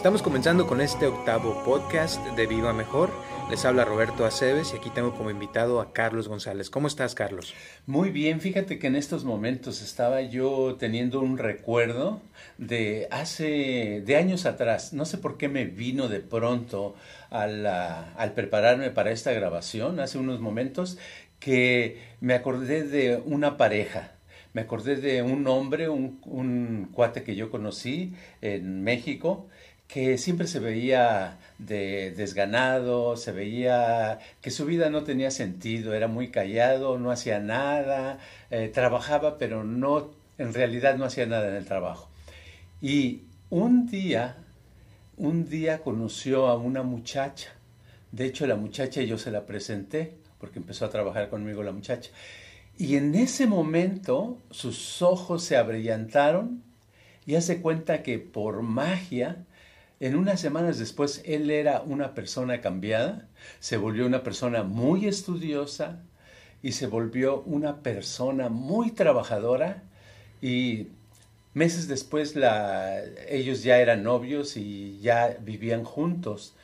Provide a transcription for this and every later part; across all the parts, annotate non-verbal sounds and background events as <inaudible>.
Estamos comenzando con este octavo podcast de Viva Mejor. Les habla Roberto Aceves y aquí tengo como invitado a Carlos González. ¿Cómo estás, Carlos? Muy bien, fíjate que en estos momentos estaba yo teniendo un recuerdo de hace, de años atrás. No sé por qué me vino de pronto al, al prepararme para esta grabación, hace unos momentos, que me acordé de una pareja me acordé de un hombre, un, un, cuate que yo conocí en México, que siempre se veía de desganado, se veía que su vida no tenía sentido, era muy callado, no hacía nada, eh, trabajaba, pero no, en realidad no hacía nada en el trabajo. Y un día, un día conoció a una muchacha. De hecho, la muchacha yo se la presenté, porque empezó a trabajar conmigo la muchacha. Y en ese momento sus ojos se abrillantaron y hace cuenta que por magia en unas semanas después, él era una persona cambiada, se volvió una persona muy estudiosa y se volvió una persona muy trabajadora y meses después ellos ya eran novios y ya vivían juntos.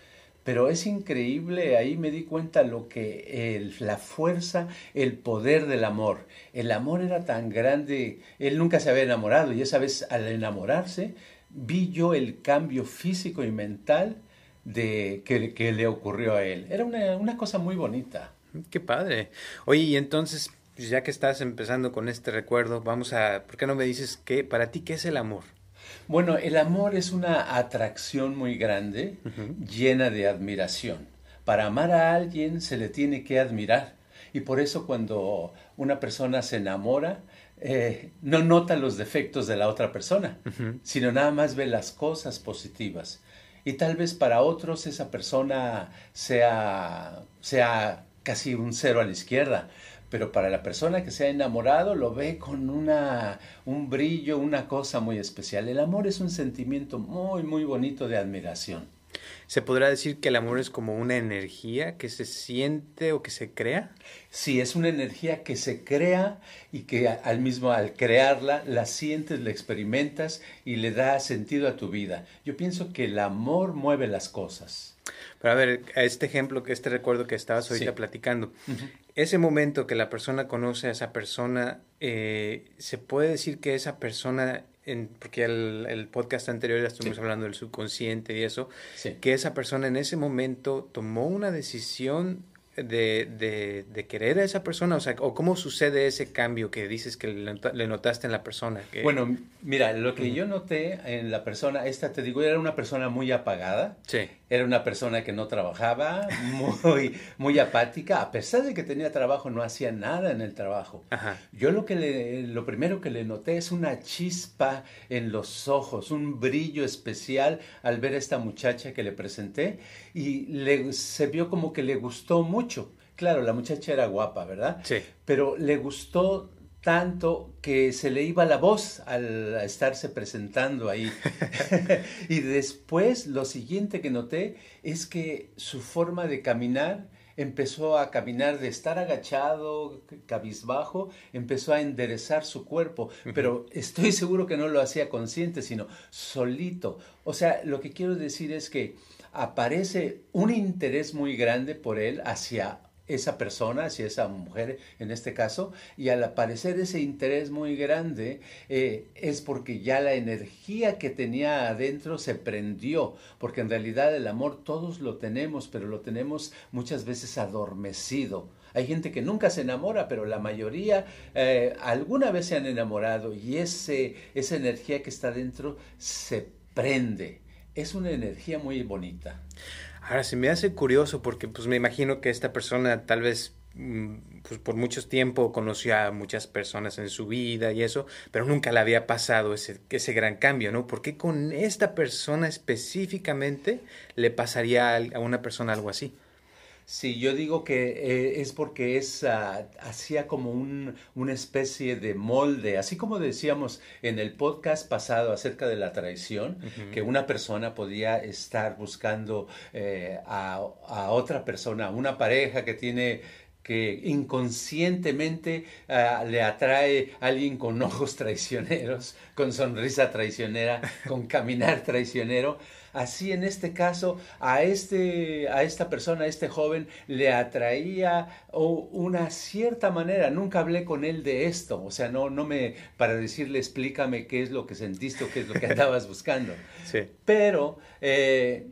Pero es increíble, ahí me di cuenta lo que el, la fuerza, el poder del amor. El amor era tan grande, él nunca se había enamorado y esa vez al enamorarse vi yo el cambio físico y mental de que, le ocurrió a él. Era una, cosa muy bonita. Qué padre. Oye, y entonces, pues, ya que estás empezando con este recuerdo, vamos a, ¿por qué no me dices qué, para ti, qué es el amor? Bueno, el amor es una atracción muy grande, llena de admiración. Para amar a alguien se le tiene que admirar. Y por eso cuando una persona se enamora, eh, no nota los defectos de la otra persona, sino nada más ve las cosas positivas. Y tal vez para otros esa persona sea, sea casi un cero a la izquierda, pero para la persona que se ha enamorado lo ve con una, un brillo, una cosa muy especial. El amor es un sentimiento muy, muy bonito de admiración. ¿Se podrá decir que el amor es como una energía que se siente o que se crea? Sí, es una energía que se crea y que al mismo al crearla la sientes, la experimentas y le da sentido a tu vida. Yo pienso que el amor mueve las cosas. Pero a ver, a este ejemplo, que este recuerdo que estabas ahorita platicando, ese momento que la persona conoce a esa persona, eh, ¿se puede decir que esa persona porque el, el, podcast anterior ya estuvimos hablando del subconsciente y eso, que esa persona en ese momento tomó una decisión de, de, de, querer a esa persona? O sea, ¿o cómo sucede ese cambio que dices que le, notaste en la persona? Bueno, mira, lo que yo noté en la persona, esta te digo, era una persona muy apagada. Sí. Era una persona que no trabajaba, muy, muy apática. A pesar de que tenía trabajo, no hacía nada en el trabajo. Ajá. Yo lo, que le, lo primero que le noté es una chispa en los ojos, un brillo especial al ver a esta muchacha que le presenté y le, se vio como que le gustó mucho Claro, la muchacha era guapa, ¿verdad? Sí. Pero le gustó tanto que se le iba la voz al estarse presentando ahí. <laughs> <laughs> y después lo siguiente que noté es que su forma de caminar empezó a caminar de estar agachado, cabizbajo, empezó a enderezar su cuerpo, pero estoy seguro que no lo hacía consciente, sino solito. O sea, lo que quiero decir es que aparece un interés muy grande por él hacia esa persona, hacia esa mujer en este caso, y al aparecer ese interés muy grande eh, es porque ya la energía que tenía adentro se prendió, porque en realidad el amor todos lo tenemos, pero lo tenemos muchas veces adormecido. Hay gente que nunca se enamora, pero la mayoría eh, alguna vez se han enamorado y ese, esa energía que está dentro se prende es una energía muy bonita. Ahora, se me hace curioso porque pues me imagino que esta persona tal vez mm, pues por mucho tiempo conoció a muchas personas en su vida y eso, pero nunca le había pasado ese, ese gran cambio, ¿no? ¿Por qué con esta persona específicamente le pasaría a una persona algo así? Sí, yo digo que eh, es porque es ah, hacía como un, una especie de molde, así como decíamos en el podcast pasado acerca de la traición, que una persona podía estar buscando eh, a, a, otra persona, una pareja que tiene que inconscientemente ah, le atrae a alguien con ojos traicioneros, con sonrisa traicionera, con caminar traicionero. Así en este caso a este a esta persona, a este joven le atraía una cierta manera. Nunca hablé con él de esto, o sea, no no me para decirle explícame qué es lo que sentiste o qué es lo que <laughs> andabas buscando. Sí. Pero eh,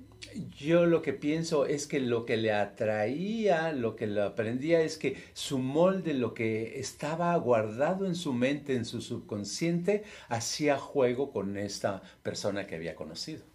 yo lo que pienso es que lo que le atraía, lo que le aprendía es que su molde, lo que estaba guardado en su mente, en su subconsciente, hacía juego con esta persona que había conocido.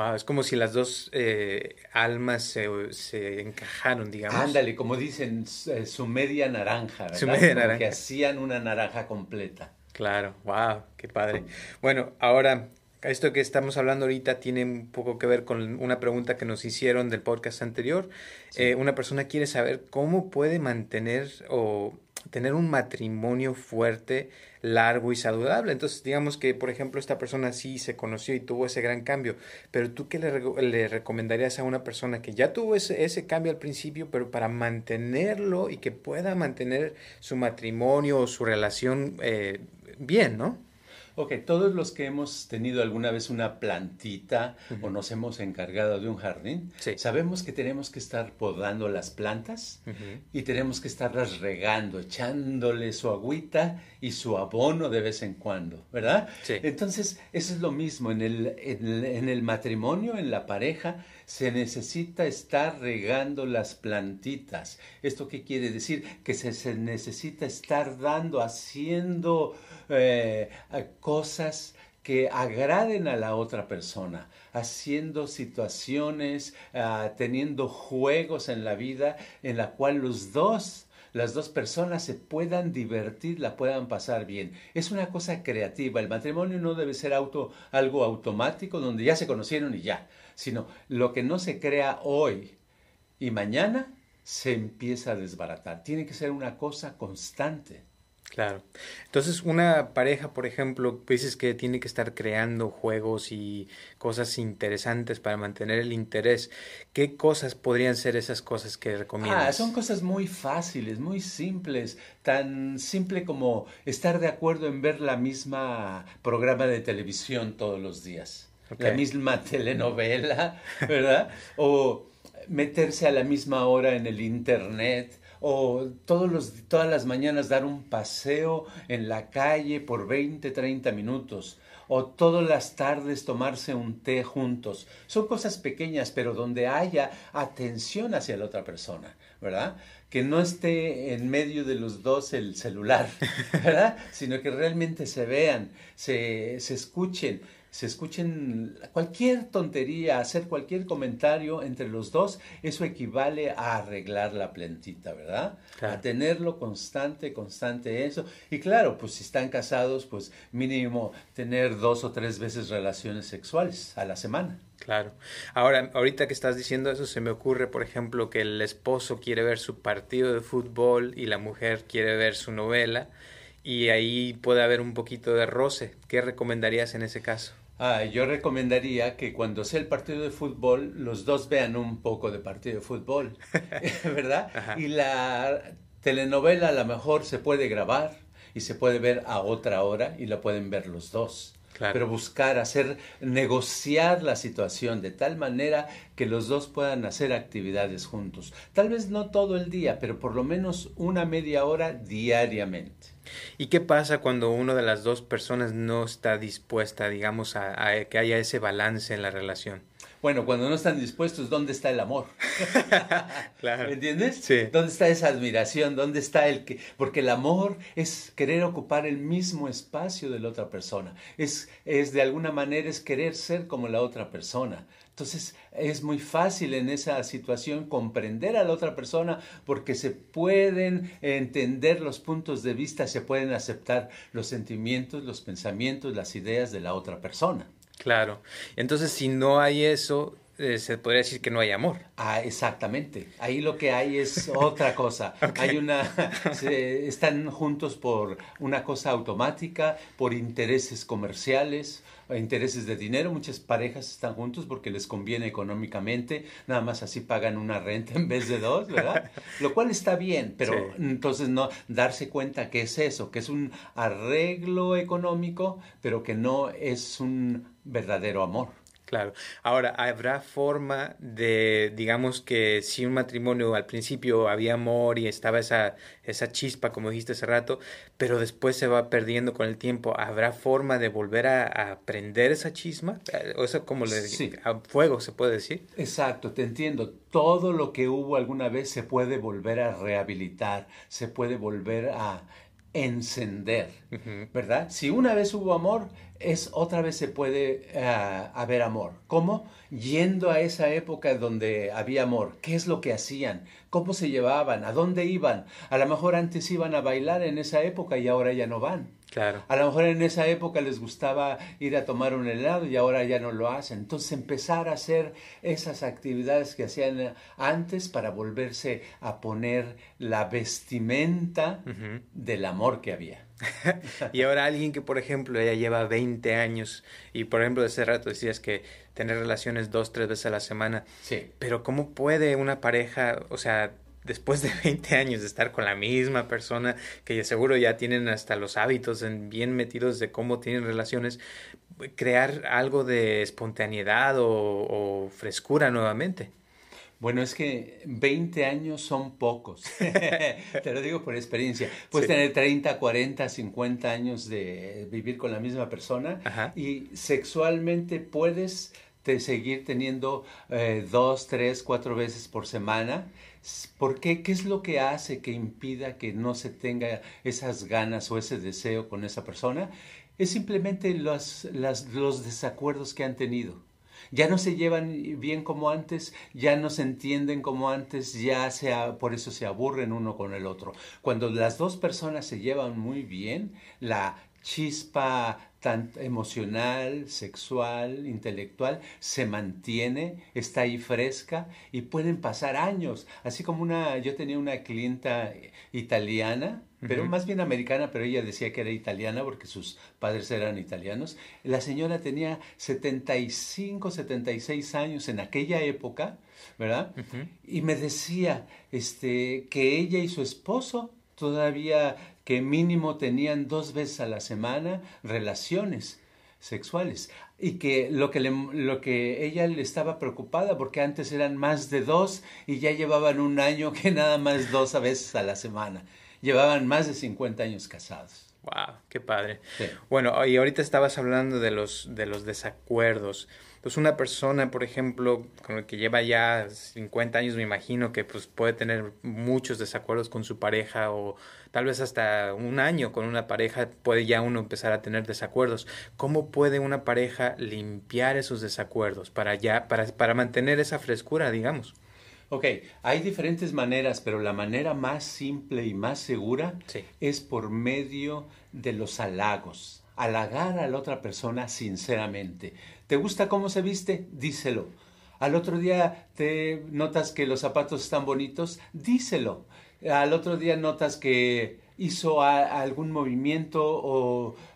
Wow, es como si las dos eh, almas se, encajaron, digamos. Ándale, como dicen, eh, su media naranja, ¿verdad? Su media naranja. Que hacían una naranja completa. Claro, wow, qué padre. Bueno, ahora esto que estamos hablando ahorita tiene un poco que ver con una pregunta que nos hicieron del podcast anterior. Eh, una persona quiere saber cómo puede mantener o tener un matrimonio fuerte, largo y saludable. Entonces, digamos que, por ejemplo, esta persona sí se conoció y tuvo ese gran cambio, pero tú qué le, recomendarías a una persona que ya tuvo ese, ese, cambio al principio, pero para mantenerlo y que pueda mantener su matrimonio o su relación eh, bien, ¿no? Ok, todos los que hemos tenido alguna vez una plantita o nos hemos encargado de un jardín, sabemos que tenemos que estar podando las plantas y tenemos que estarlas regando, echándole su agüita y su abono de vez en cuando, ¿verdad? Entonces, eso es lo mismo en el, en el matrimonio, en la pareja se necesita estar regando las plantitas. ¿Esto qué quiere decir? Que se, necesita estar dando, haciendo eh, cosas que agraden a la otra persona, haciendo situaciones, ah, teniendo juegos en la vida en la cual los dos las dos personas se puedan divertir, la puedan pasar bien. Es una cosa creativa. El matrimonio no debe ser algo automático donde ya se conocieron y ya sino lo que no se crea hoy y mañana se empieza a desbaratar. Tiene que ser una cosa constante. Claro. Entonces, una pareja, por ejemplo, dices que tiene que estar creando juegos y cosas interesantes para mantener el interés. ¿Qué cosas podrían ser esas cosas que recomiendas? Ah, son cosas muy fáciles, muy simples. Tan simple como estar de acuerdo en ver la misma programa de televisión todos los días la misma <laughs> telenovela, <laughs> ¿verdad? o meterse a la misma hora en el internet, o todos los, todas las mañanas dar un paseo en la calle por 20, 30 minutos, o todas las tardes tomarse un té juntos. Son cosas pequeñas, pero donde haya atención hacia la otra persona, ¿verdad? Que no esté en medio de los dos el celular, <laughs> ¿verdad? Sino que realmente se vean, se, se escuchen se escuchen cualquier tontería, hacer cualquier comentario entre los dos, eso equivale a arreglar la plantita, ¿verdad? A tenerlo constante, constante eso. Y claro, pues si están casados, pues mínimo tener dos o tres veces relaciones sexuales a la semana. Claro. Ahora, ahorita que estás diciendo eso, se me ocurre, por ejemplo, que el esposo quiere ver su partido de fútbol y la mujer quiere ver su novela y ahí puede haber un poquito de roce. ¿Qué recomendarías en ese caso? Ah, yo recomendaría que cuando sea el partido de fútbol, los dos vean un poco de partido de fútbol, <laughs> ¿verdad? Y la telenovela a lo mejor se puede grabar y se puede ver a otra hora y la pueden ver los dos. Pero buscar, hacer, negociar la situación de tal manera que los dos puedan hacer actividades juntos. Tal vez no todo el día, pero por lo menos una media hora diariamente. ¿Y qué pasa cuando una de las dos personas no está dispuesta, digamos, a, que haya ese balance en la relación? Bueno, cuando no están dispuestos, ¿dónde está el amor? <laughs> claro. ¿Me entiendes? Sí. ¿Dónde está esa admiración? ¿Dónde está el que...? Porque el amor es querer ocupar el mismo espacio de la otra persona. Es, es de alguna manera, es querer ser como la otra persona. Entonces es muy fácil en esa situación comprender a la otra persona porque se pueden entender los puntos de vista, se pueden aceptar los sentimientos, los pensamientos, las ideas de la otra persona. Claro. Entonces si no hay eso, eh, se podría decir que no hay amor. Ah, exactamente. Ahí lo que hay es <laughs> otra cosa. Hay una, están juntos por una cosa automática, por intereses comerciales, intereses de dinero. Muchas parejas están juntos porque les conviene económicamente, nada más así pagan una renta en vez de dos, ¿verdad? <laughs> Lo cual está bien, pero entonces no darse cuenta que es eso, que es un arreglo económico, pero que no es un verdadero amor. Claro. Ahora, ¿habrá forma de, digamos que si un matrimonio al principio había amor y estaba esa, esa chispa, como dijiste hace rato, pero después se va perdiendo con el tiempo, ¿habrá forma de volver a, prender esa chisma? O eso como le sí. a fuego se puede decir. Exacto, te entiendo. Todo lo que hubo alguna vez se puede volver a rehabilitar, se puede volver a encender, ¿verdad? Si una vez hubo amor, es otra vez se puede eh, haber amor. ¿Cómo? Yendo a esa época donde había amor. ¿Qué es lo que hacían? ¿Cómo se llevaban? ¿A dónde iban? A lo mejor antes iban a bailar en esa época y ahora ya no van. Claro. A lo mejor en esa época les gustaba ir a tomar un helado y ahora ya no lo hacen. Entonces empezar a hacer esas actividades que hacían antes para volverse a poner la vestimenta del amor que había. <laughs> y ahora alguien que, por ejemplo, ya lleva 20 años y, por ejemplo, ese rato decías que tener relaciones dos, tres veces a la semana. Sí. Pero ¿cómo puede una pareja, o sea, después de 20 años de estar con la misma persona, que seguro ya tienen hasta los hábitos bien metidos de cómo tienen relaciones, crear algo de espontaneidad o frescura nuevamente? Bueno, es que 20 años son pocos. <laughs> <laughs> Te lo digo por experiencia. Puedes tener 30, 40, 50 años de vivir con la misma persona y sexualmente puedes seguir teniendo eh, dos, tres, cuatro veces por semana. ¿Por qué? ¿Qué es lo que hace que impida que no se tenga esas ganas o ese deseo con esa persona? Es simplemente los, los desacuerdos que han tenido ya no se llevan bien como antes, ya no se entienden como antes, ya sea, por eso se aburren uno con el otro. Cuando las dos personas se llevan muy bien, la chispa tanto emocional, sexual, intelectual, se mantiene, está ahí fresca y pueden pasar años. Así como una, yo tenía una clienta italiana, pero más bien americana, pero ella decía que era italiana porque sus padres eran italianos. La señora tenía 75, 76 años en aquella época, ¿verdad? Y me decía este, que ella y su esposo todavía que mínimo tenían dos veces a la semana relaciones sexuales y que lo que, lo que ella le estaba preocupada porque antes eran más de dos y ya llevaban un año que nada más dos a veces a la semana. Llevaban más de 50 años casados. Wow, qué padre. Bueno, y ahorita estabas hablando de los, de los desacuerdos. Pues una persona, por ejemplo, con el que lleva ya 50 años, me imagino que pues puede tener muchos desacuerdos con su pareja o tal vez hasta un año con una pareja puede ya uno empezar a tener desacuerdos. ¿Cómo puede una pareja limpiar esos desacuerdos para ya para, para mantener esa frescura, digamos? Ok, hay diferentes maneras, pero la manera más simple y más segura es por medio de los halagos. Halagar a la otra persona sinceramente. ¿Te gusta cómo se viste? Díselo. Al otro día te notas que los zapatos están bonitos, díselo. Al otro día notas que hizo algún movimiento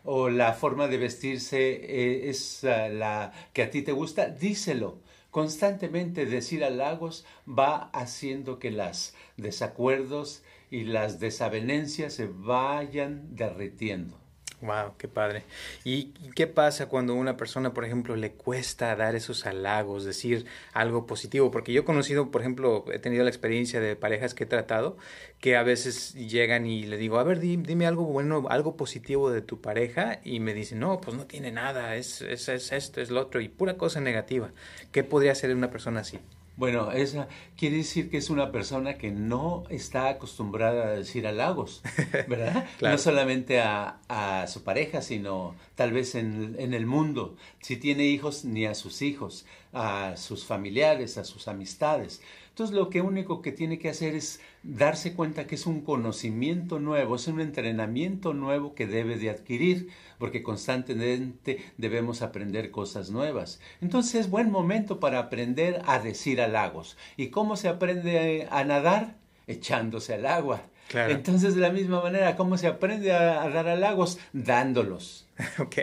o, la forma de vestirse eh, es ah, la que a ti te gusta, díselo constantemente decir halagos va haciendo que los desacuerdos y las desavenencias se vayan derritiendo. Wow, qué padre. ¿Y qué pasa cuando una persona, por ejemplo, le cuesta dar esos halagos, decir algo positivo? Porque yo he conocido, por ejemplo, he tenido la experiencia de parejas que he tratado que a veces llegan y le digo, a ver, dime, algo bueno, algo positivo de tu pareja y me dicen, no, pues no tiene nada, es, es, es esto, es lo otro y pura cosa negativa. ¿Qué podría hacer una persona así? Bueno, esa quiere decir que es una persona que no está acostumbrada a decir halagos, <laughs> ¿verdad? No solamente a, a, su pareja, sino tal vez en, en, el mundo. Si tiene hijos, ni a sus hijos, a sus familiares, a sus amistades. Entonces lo que único que tiene que hacer es darse cuenta que es un conocimiento nuevo, es un entrenamiento nuevo que debe de adquirir, porque constantemente debemos aprender cosas nuevas. Entonces es buen momento para aprender a decir halagos. ¿Y cómo se aprende a nadar? Echándose al agua. Entonces, de la misma manera, ¿cómo se aprende a, dar halagos? Dándolos. <laughs> Ok,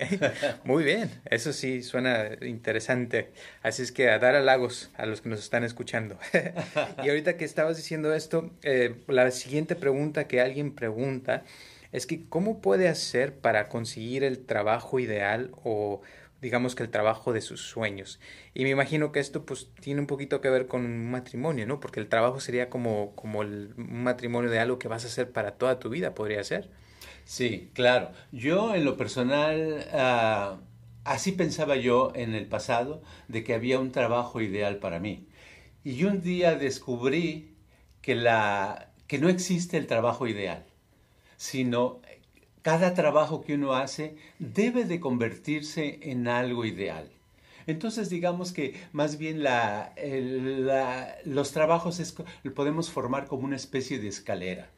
muy bien. Eso sí suena interesante. Así es que a dar halagos a los que nos están escuchando. <laughs> y ahorita que estabas diciendo esto, eh, la siguiente pregunta que alguien pregunta es que ¿cómo puede hacer para conseguir el trabajo ideal o digamos que el trabajo de sus sueños. Y me imagino que esto pues tiene un poquito que ver con un matrimonio, ¿no? Porque el trabajo sería como, como el, matrimonio de algo que vas a hacer para toda tu vida, podría ser. Sí, claro. Yo en lo personal, ah, así pensaba yo en el pasado, de que había un trabajo ideal para mí. Y un día descubrí que, la, que no existe el trabajo ideal, sino cada trabajo que uno hace debe de convertirse en algo ideal. Entonces digamos que más bien los trabajos podemos formar como una especie de escalera.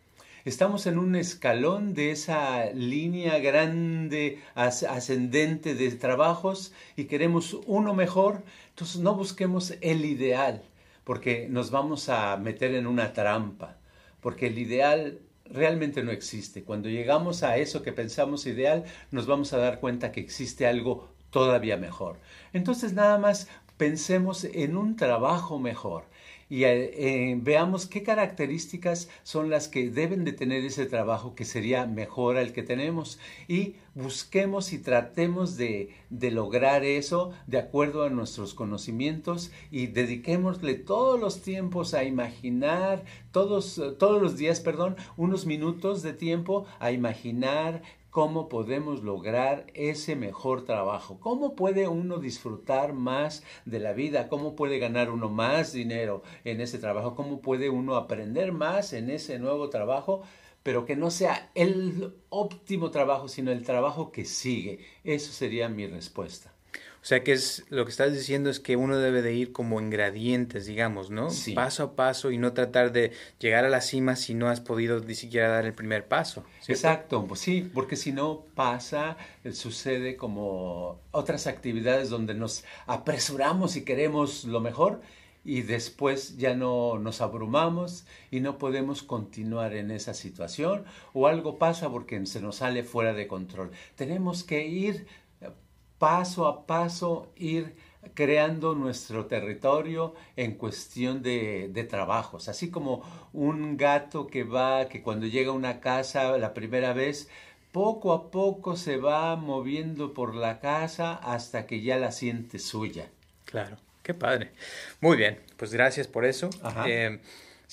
Estamos en un escalón de esa línea grande ascendente de trabajos y queremos uno mejor, entonces no busquemos el ideal, porque nos vamos a meter en una trampa, porque el ideal realmente no existe. Cuando llegamos a eso que pensamos ideal, nos vamos a dar cuenta que existe algo todavía mejor. Entonces nada más pensemos en un trabajo mejor y eh, veamos qué características son las que deben de tener ese trabajo que sería mejor al que tenemos. Y busquemos y tratemos de, de lograr eso de acuerdo a nuestros conocimientos y dediquémosle todos los tiempos a imaginar, todos, todos los días, perdón, unos minutos de tiempo a imaginar cómo podemos lograr ese mejor trabajo, cómo puede uno disfrutar más de la vida, cómo puede ganar uno más dinero en ese trabajo, cómo puede uno aprender más en ese nuevo trabajo, pero que no sea el óptimo trabajo, sino el trabajo que sigue. Eso sería mi respuesta. O sea que es lo que estás diciendo es que uno debe de ir como en gradientes, digamos, ¿no? Paso a paso y no tratar de llegar a la cima si no has podido ni siquiera dar el primer paso. Exacto, pues sí, porque si no pasa, eh, sucede como otras actividades donde nos apresuramos y queremos lo mejor y después ya no nos abrumamos y no podemos continuar en esa situación o algo pasa porque se nos sale fuera de control. Tenemos que ir paso a paso ir creando nuestro territorio en cuestión de, trabajos, así como un gato que va, que cuando llega a una casa la primera vez, poco a poco se va moviendo por la casa hasta que ya la siente suya. Claro, qué padre. Muy bien, pues gracias por eso. Eh,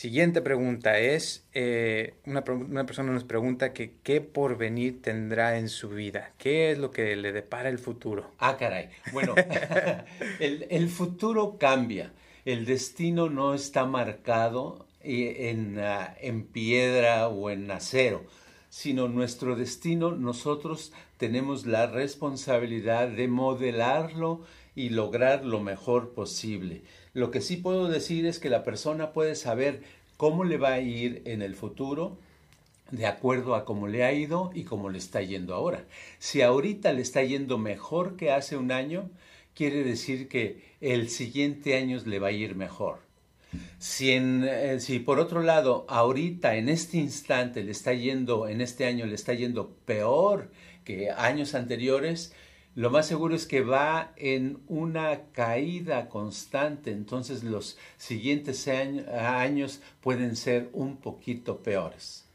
Siguiente pregunta es, eh, una, persona nos pregunta que qué porvenir tendrá en su vida, qué es lo que le depara el futuro. Ah, caray. Bueno, <laughs> el, futuro cambia, el destino no está marcado eh, en, ah, en piedra o en acero, sino nuestro destino nosotros tenemos la responsabilidad de modelarlo y lograr lo mejor posible. Lo que sí puedo decir es que la persona puede saber cómo le va a ir en el futuro de acuerdo a cómo le ha ido y cómo le está yendo ahora. Si ahorita le está yendo mejor que hace un año, quiere decir que el siguiente año le va a ir mejor. Eh, si por otro lado, ahorita, en este instante, le está yendo, en este año le está yendo peor que años anteriores, lo más seguro es que va en una caída constante, entonces los siguientes años pueden ser un poquito peores.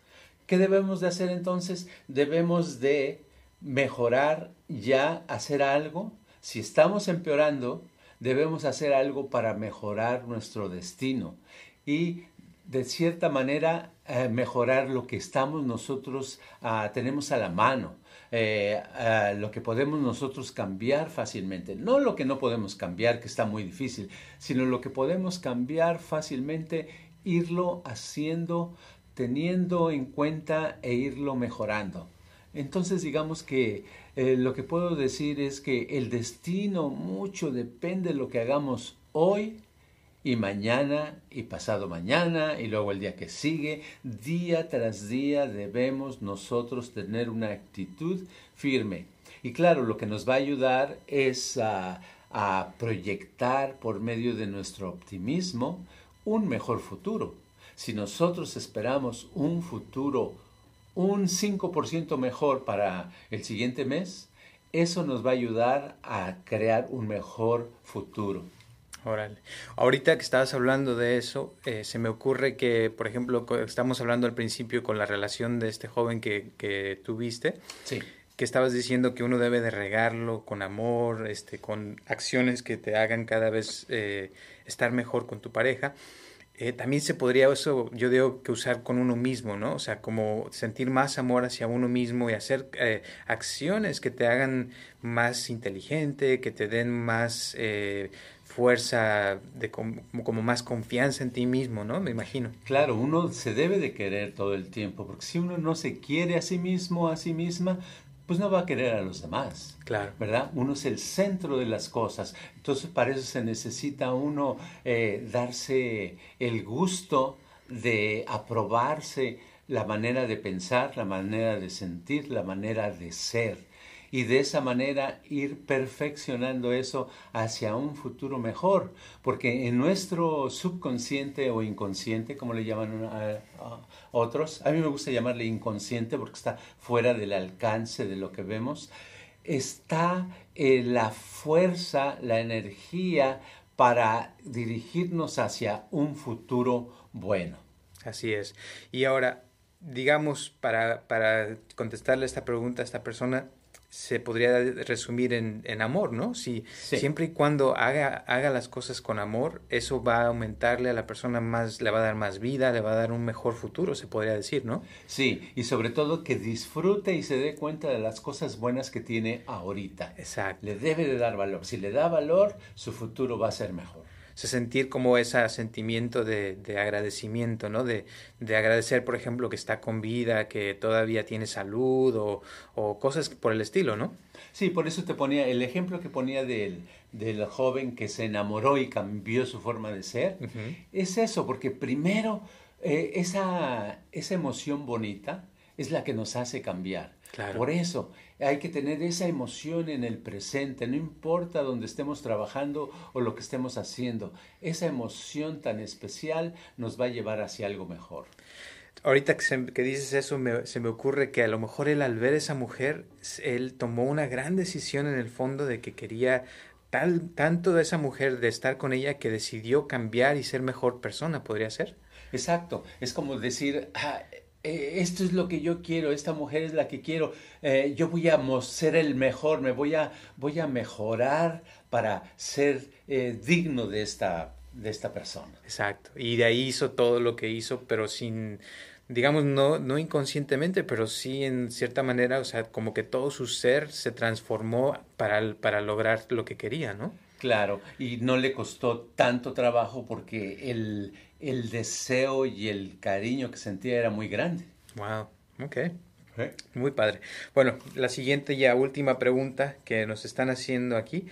¿Qué debemos de hacer entonces? Debemos de mejorar ya, hacer algo. Si estamos empeorando, debemos hacer algo para mejorar nuestro destino y de cierta manera eh, mejorar lo que estamos nosotros, ah, tenemos a la mano. Eh, lo que podemos nosotros cambiar fácilmente. No lo que no podemos cambiar, que está muy difícil, sino lo que podemos cambiar fácilmente, irlo haciendo, teniendo en cuenta e irlo mejorando. Entonces digamos que eh, lo que puedo decir es que el destino mucho depende de lo que hagamos hoy y mañana y pasado mañana y luego el día que sigue, día tras día debemos nosotros tener una actitud firme. Y claro, lo que nos va a ayudar es a, a proyectar por medio de nuestro optimismo un mejor futuro. Si nosotros esperamos un futuro un 5% mejor para el siguiente mes, eso nos va a ayudar a crear un mejor futuro. Órale. Ahorita que estabas hablando de eso, eh, se me ocurre que, por ejemplo, estamos hablando al principio con la relación de este joven que, que tuviste. Sí. Que estabas diciendo que uno debe de regarlo con amor, este, con acciones que te hagan cada vez eh, estar mejor con tu pareja. Eh, también se podría eso, yo digo, que usar con uno mismo, ¿no? O sea, como sentir más amor hacia uno mismo y hacer eh, acciones que te hagan más inteligente, que te den más eh, fuerza, de como, como, más confianza en ti mismo, ¿no? Me imagino. Claro, uno se debe de querer todo el tiempo, porque si uno no se quiere a sí mismo, a sí misma, pues no va a querer a los demás. Claro. ¿Verdad? Uno es el centro de las cosas. Entonces, para eso se necesita uno eh, darse el gusto de aprobarse la manera de pensar, la manera de sentir, la manera de ser y de esa manera ir perfeccionando eso hacia un futuro mejor, porque en nuestro subconsciente o inconsciente, como le llaman a, otros, a mí me gusta llamarle inconsciente porque está fuera del alcance de lo que vemos, está eh, la fuerza, la energía para dirigirnos hacia un futuro bueno. Así es. Y ahora, digamos, para, para contestarle esta pregunta a esta persona, se podría resumir en, en amor, ¿no? Si siempre y cuando haga, haga las cosas con amor, eso va a aumentarle a la persona más, le va a dar más vida, le va a dar un mejor futuro, se podría decir, ¿no? Sí, y sobre todo que disfrute y se dé cuenta de las cosas buenas que tiene ahorita. Exacto. Le debe de dar valor. Si le da valor, su futuro va a ser mejor sentir como ese sentimiento de, agradecimiento, ¿no? De, agradecer, por ejemplo, que está con vida, que todavía tiene salud o, cosas por el estilo, ¿no? Sí, por eso te ponía el ejemplo que ponía del, del joven que se enamoró y cambió su forma de ser. Es eso, porque primero eh, esa, esa emoción bonita es la que nos hace cambiar. Por eso hay que tener esa emoción en el presente, no importa dónde estemos trabajando o lo que estemos haciendo. Esa emoción tan especial nos va a llevar hacia algo mejor. Ahorita que, dices eso, se me ocurre que a lo mejor él al ver a esa mujer, él tomó una gran decisión en el fondo de que quería tal, tanto de esa mujer, de estar con ella, que decidió cambiar y ser mejor persona, ¿podría ser? Exacto, es como decir, ah, eh, esto es lo que yo quiero, esta mujer es la que quiero, eh, yo voy a ser el mejor, me voy a, voy a mejorar para ser eh, digno de esta, de esta persona. Exacto, y de ahí hizo todo lo que hizo, pero sin, digamos, no, no inconscientemente, pero sí en cierta manera, o sea, como que todo su ser se transformó para, para lograr lo que quería, ¿no? Claro, y no le costó tanto trabajo porque el, el deseo y el cariño que sentía era muy grande. Wow, ok. Muy padre. Bueno, la siguiente ya última pregunta que nos están haciendo aquí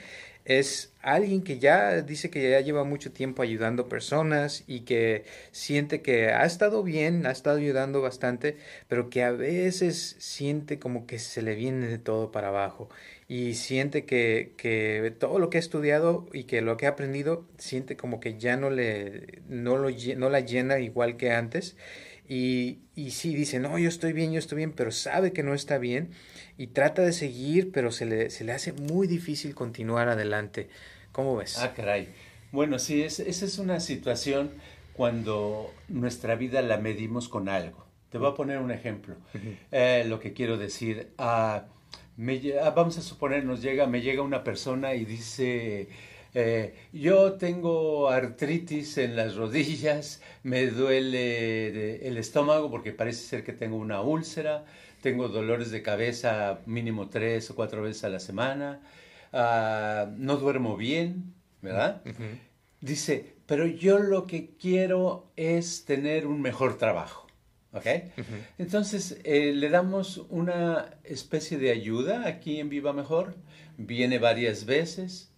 es alguien que ya dice que ya lleva mucho tiempo ayudando personas y que siente que ha estado bien, ha estado ayudando bastante, pero que a veces siente como que se le viene de todo para abajo y siente que, que todo lo que ha estudiado y que lo que ha aprendido siente como que ya no le no, lo, no la llena igual que antes y, y sí dice no yo estoy bien yo estoy bien pero sabe que no está bien y trata de seguir, pero se le, se le hace muy difícil continuar adelante. ¿Cómo ves? Ah, caray. Bueno, sí, es, esa es una situación cuando nuestra vida la medimos con algo. Te voy a poner un ejemplo. Eh, lo que quiero decir, ah, me, ah, vamos a suponer, nos llega, me llega una persona y dice, Eh, yo tengo artritis en las rodillas, me duele el estómago porque parece ser que tengo una úlcera, tengo dolores de cabeza mínimo tres o cuatro veces a la semana, ah, no duermo bien, ¿verdad? Dice, pero yo lo que quiero es tener un mejor trabajo. ¿Ok? Entonces, eh, le damos una especie de ayuda aquí en Viva Mejor. Viene varias veces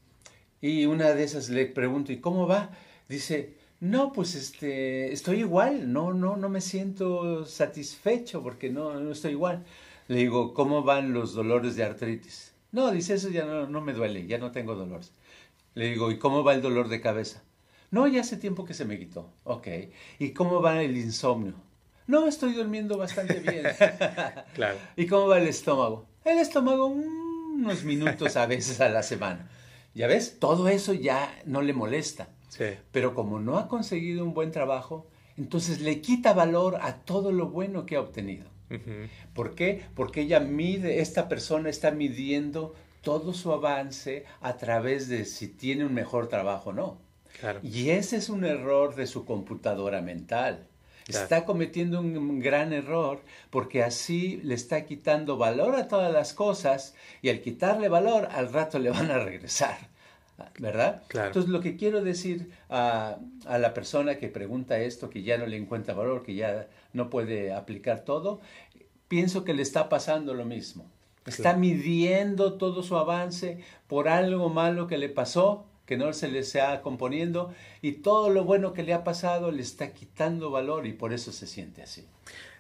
y una de esas le pregunto, ¿y cómo va? Dice, no, pues este, estoy igual, no, no, no me siento satisfecho porque no, no estoy igual. Le digo, ¿cómo van los dolores de artritis? No, dice, eso ya no, no me duele, ya no tengo dolores. Le digo, ¿y cómo va el dolor de cabeza? No, ya hace tiempo que se me quitó. Ok. ¿Y cómo va el insomnio? No, estoy durmiendo bastante bien. <laughs> claro. ¿Y cómo va el estómago? El estómago unos minutos a veces a la semana. Ya ves, todo eso ya no le molesta. Sí. Pero como no ha conseguido un buen trabajo, entonces le quita valor a todo lo bueno que ha obtenido. ¿Por qué? Porque ella mide, esta persona está midiendo todo su avance a través de si tiene un mejor trabajo o no. Claro. Y ese es un error de su computadora mental. Está cometiendo un gran error porque así le está quitando valor a todas las cosas y al quitarle valor al rato le van a regresar. ¿Verdad? Claro. Entonces lo que quiero decir a, a la persona que pregunta esto, que ya no le encuentra valor, que ya no puede aplicar todo, pienso que le está pasando lo mismo. Está midiendo todo su avance por algo malo que le pasó que no se le sea componiendo y todo lo bueno que le ha pasado le está quitando valor y por eso se siente así.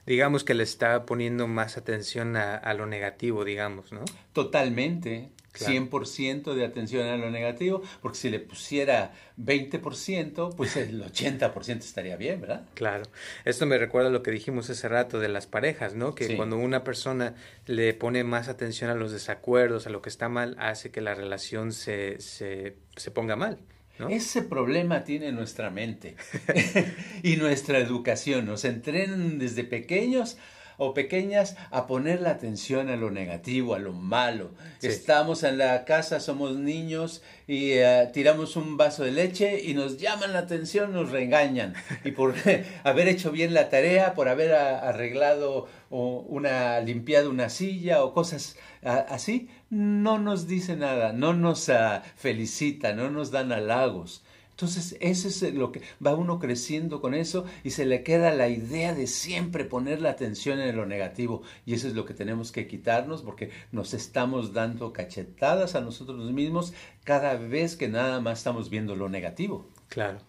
Digamos que le está poniendo más atención a, lo negativo, digamos, ¿no? Totalmente. 100% de atención a lo negativo, porque si le pusiera 20%, pues el 80% estaría bien, ¿verdad? Claro. Esto me recuerda a lo que dijimos hace rato de las parejas, ¿no? Que cuando una persona le pone más atención a los desacuerdos, a lo que está mal, hace que la relación se, se, se ponga mal. ¿No? Ese problema tiene nuestra mente <laughs> <laughs> y nuestra educación. Nos entrenan desde pequeños o pequeñas a poner la atención a lo negativo, a lo malo. Estamos en la casa, somos niños y eh, tiramos un vaso de leche y nos llaman la atención, nos regañan. Y por <laughs> haber hecho bien la tarea, por haber arreglado o una limpiado una silla o cosas así, no nos dice nada, no nos uh, felicita, no nos dan halagos. Entonces, eso es lo que va uno creciendo con eso y se le queda la idea de siempre poner la atención en lo negativo. Y eso es lo que tenemos que quitarnos porque nos estamos dando cachetadas a nosotros mismos cada vez que nada más estamos viendo lo negativo. Claro.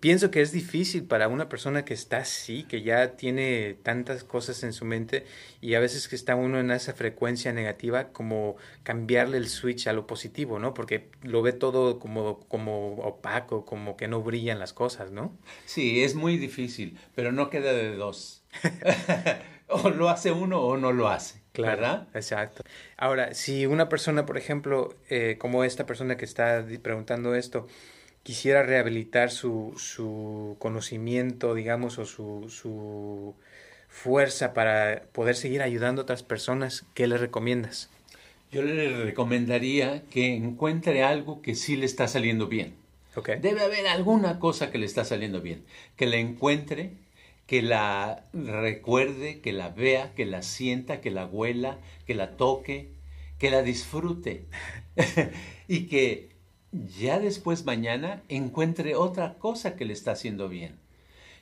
Pienso que es difícil para una persona que está así, que ya tiene tantas cosas en su mente y a veces que está uno en esa frecuencia negativa, como cambiarle el switch a lo positivo, ¿no? Porque lo ve todo como, como opaco, como que no brillan las cosas, ¿no? Sí, es muy difícil, pero no queda de dos. <laughs> o lo hace uno o no lo hace. Claro, exacto. Ahora, si una persona, por ejemplo, eh, como esta persona que está preguntando esto, quisiera rehabilitar su, su conocimiento, digamos, o su, su fuerza para poder seguir ayudando a otras personas, ¿qué le recomiendas? Yo le recomendaría que encuentre algo que sí le está saliendo bien. Okay. Debe haber alguna cosa que le está saliendo bien. Que la encuentre, que la recuerde, que la vea, que la sienta, que la huela, que la toque, que la disfrute. <laughs> y que ya después mañana encuentre otra cosa que le está haciendo bien.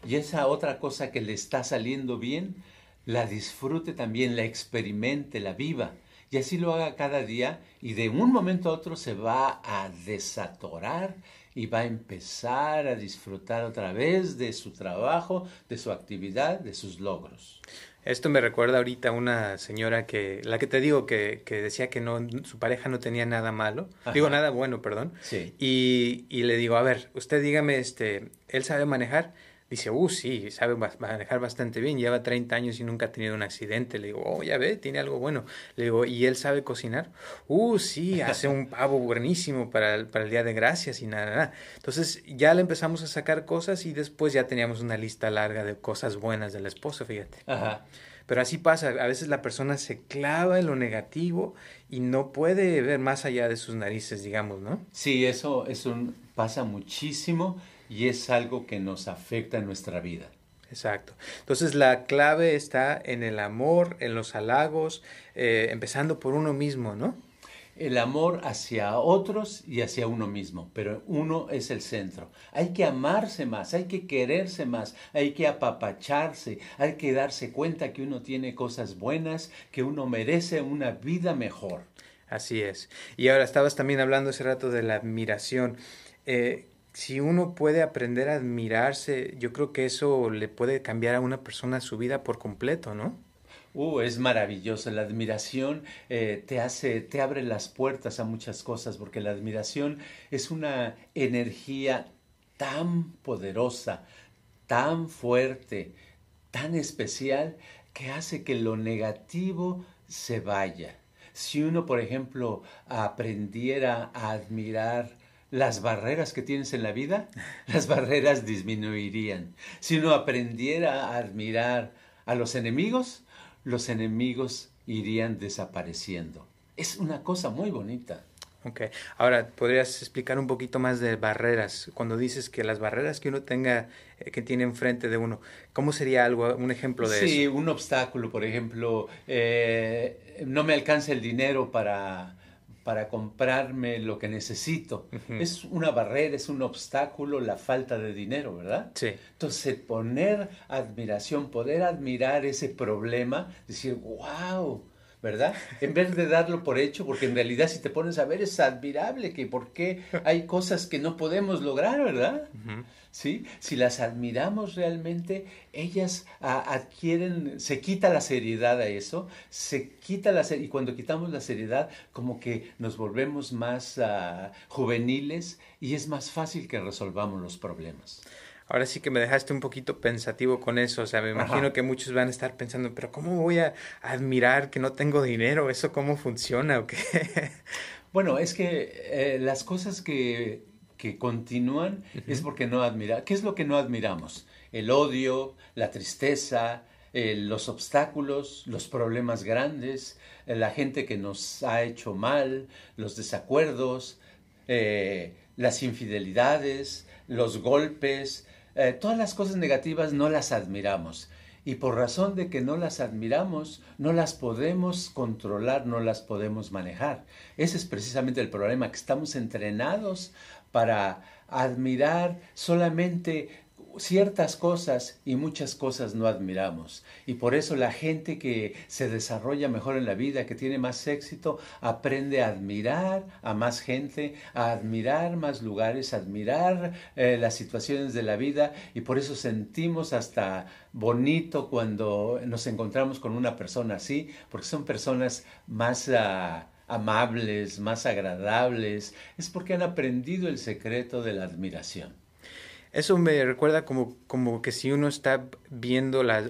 Y esa otra cosa que le está saliendo bien, la disfrute también, la experimente, la viva. Y así lo haga cada día y de un momento a otro se va a desatorar y va a empezar a disfrutar otra vez de su trabajo, de su actividad, de sus logros. Esto me recuerda ahorita a una señora que, la que te digo que, que decía que no, su pareja no tenía nada malo, digo nada bueno, perdón. Sí. Y, y le digo, a ver, usted dígame, este, ¿él sabe manejar? Dice, uh, sí, sabe manejar bastante bien, lleva 30 años y nunca ha tenido un accidente. Le digo, oh, ya ve, tiene algo bueno. Le digo, ¿y él sabe cocinar? Uh, sí, hace un <laughs> pavo buenísimo para el, para el Día de Gracias y nada, nada. Entonces ya le empezamos a sacar cosas y después ya teníamos una lista larga de cosas buenas de la esposa, fíjate. Ajá. Pero así pasa, a veces la persona se clava en lo negativo y no puede ver más allá de sus narices, digamos, ¿no? Sí, eso, un pasa muchísimo y es algo que nos afecta en nuestra vida. Exacto. Entonces la clave está en el amor, en los halagos, eh, empezando por uno mismo, ¿no? el amor hacia otros y hacia uno mismo, pero uno es el centro. Hay que amarse más, hay que quererse más, hay que apapacharse, hay que darse cuenta que uno tiene cosas buenas, que uno merece una vida mejor. Así es. Y ahora estabas también hablando hace rato de la admiración. Eh, si uno puede aprender a admirarse, yo creo que eso le puede cambiar a una persona su vida por completo, ¿no? Uh, es maravilloso. La admiración eh, te hace, te abre las puertas a muchas cosas, porque la admiración es una energía tan poderosa, tan fuerte, tan especial, que hace que lo negativo se vaya. Si uno, por ejemplo, aprendiera a admirar las barreras que tienes en la vida, <laughs> las barreras disminuirían. Si uno aprendiera a admirar a los enemigos, los enemigos irían desapareciendo. Es una cosa muy bonita. Ok, ahora, ¿podrías explicar un poquito más de barreras? Cuando dices que las barreras que uno tenga, eh, que tiene enfrente de uno, ¿cómo sería algo, un ejemplo de eso? Sí, un obstáculo, por ejemplo, eh, no me alcanza el dinero para, para comprarme lo que necesito. Es una barrera, es un obstáculo la falta de dinero, ¿verdad? Sí. Entonces, poner admiración, poder admirar ese problema, decir, wow, ¿verdad? En vez de darlo por hecho, porque en realidad si te pones a ver es admirable que por qué hay cosas que no podemos lograr, ¿verdad? ¿sí? Si las admiramos realmente, ellas adquieren, se quita la seriedad a eso, se quita la y cuando quitamos la seriedad, como que nos volvemos más ah, juveniles y es más fácil que resolvamos los problemas. Ahora sí que me dejaste un poquito pensativo con eso, o sea, me imagino que muchos van a estar pensando, pero ¿cómo voy a admirar que no tengo dinero? ¿Eso cómo funciona o qué? <laughs> Bueno, es que eh, las cosas que que continúan es porque no admira. ¿Qué es lo que no admiramos? El odio, la tristeza, eh, los obstáculos, los problemas grandes, eh, la gente que nos ha hecho mal, los desacuerdos, eh, las infidelidades, los golpes, todas las cosas negativas no las admiramos. Y por razón de que no las admiramos, no las podemos controlar, no las podemos manejar. Ese es precisamente el problema, que estamos entrenados para admirar solamente ciertas cosas y muchas cosas no admiramos. Y por eso la gente que se desarrolla mejor en la vida, que tiene más éxito, aprende a admirar a más gente, a admirar más lugares, a admirar eh, las situaciones de la vida y por eso sentimos hasta bonito cuando nos encontramos con una persona así, porque son personas más... Ah, amables, más agradables, es porque han aprendido el secreto de la admiración. Eso me recuerda como, como que si uno está viendo la,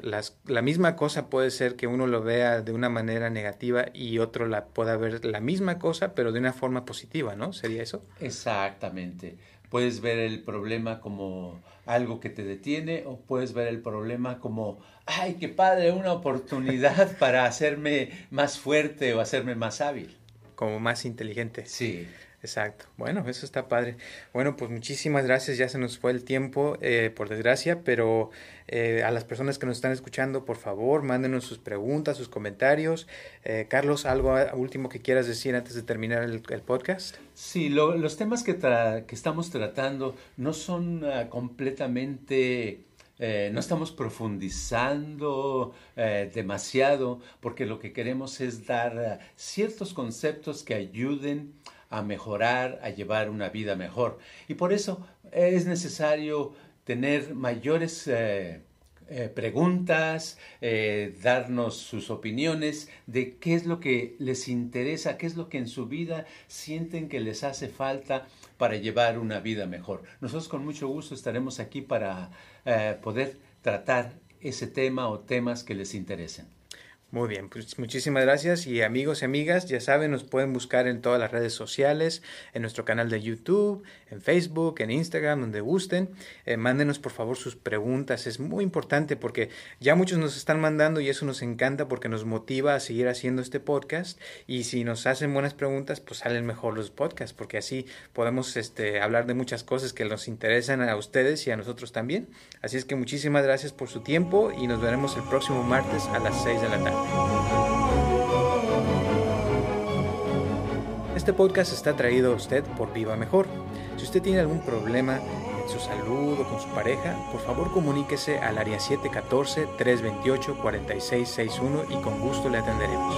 la misma cosa, puede ser que uno lo vea de una manera negativa y otro la pueda ver la misma cosa, pero de una forma positiva, ¿no? ¿Sería eso? Exactamente. Puedes ver el problema como algo que te detiene o puedes ver el problema como, ay, qué padre, una oportunidad <laughs> para hacerme más fuerte o hacerme más hábil como más inteligente. Sí. Exacto. Bueno, eso está padre. Bueno, pues muchísimas gracias. Ya se nos fue el tiempo, eh, por desgracia, pero eh, a las personas que nos están escuchando, por favor, mándenos sus preguntas, sus comentarios. Eh, Carlos, ¿algo último que quieras decir antes de terminar el, podcast? Sí, los temas que, que estamos tratando no son ah, completamente eh, no estamos profundizando eh, demasiado porque lo que queremos es dar eh, ciertos conceptos que ayuden a mejorar, a llevar una vida mejor. Y por eso es necesario tener mayores preguntas, darnos sus opiniones de qué es lo que les interesa, qué es lo que en su vida sienten que les hace falta para llevar una vida mejor. Nosotros con mucho gusto estaremos aquí para eh, poder tratar ese tema o temas que les interesen. Muy bien, pues muchísimas gracias y amigos y amigas, ya saben, nos pueden buscar en todas las redes sociales, en nuestro canal de YouTube, en Facebook, en Instagram, donde gusten. Eh, mándenos por favor sus preguntas, es muy importante porque ya muchos nos están mandando y eso nos encanta porque nos motiva a seguir haciendo este podcast y si nos hacen buenas preguntas, pues salen mejor los podcasts porque así podemos este, hablar de muchas cosas que nos interesan a ustedes y a nosotros también. Así es que muchísimas gracias por su tiempo y nos veremos el próximo martes a las 6 de la tarde. Este podcast está traído a usted por Viva Mejor. Si usted tiene algún problema en su salud o con su pareja, por favor comuníquese al área 714-328-4661 y con gusto le atenderemos.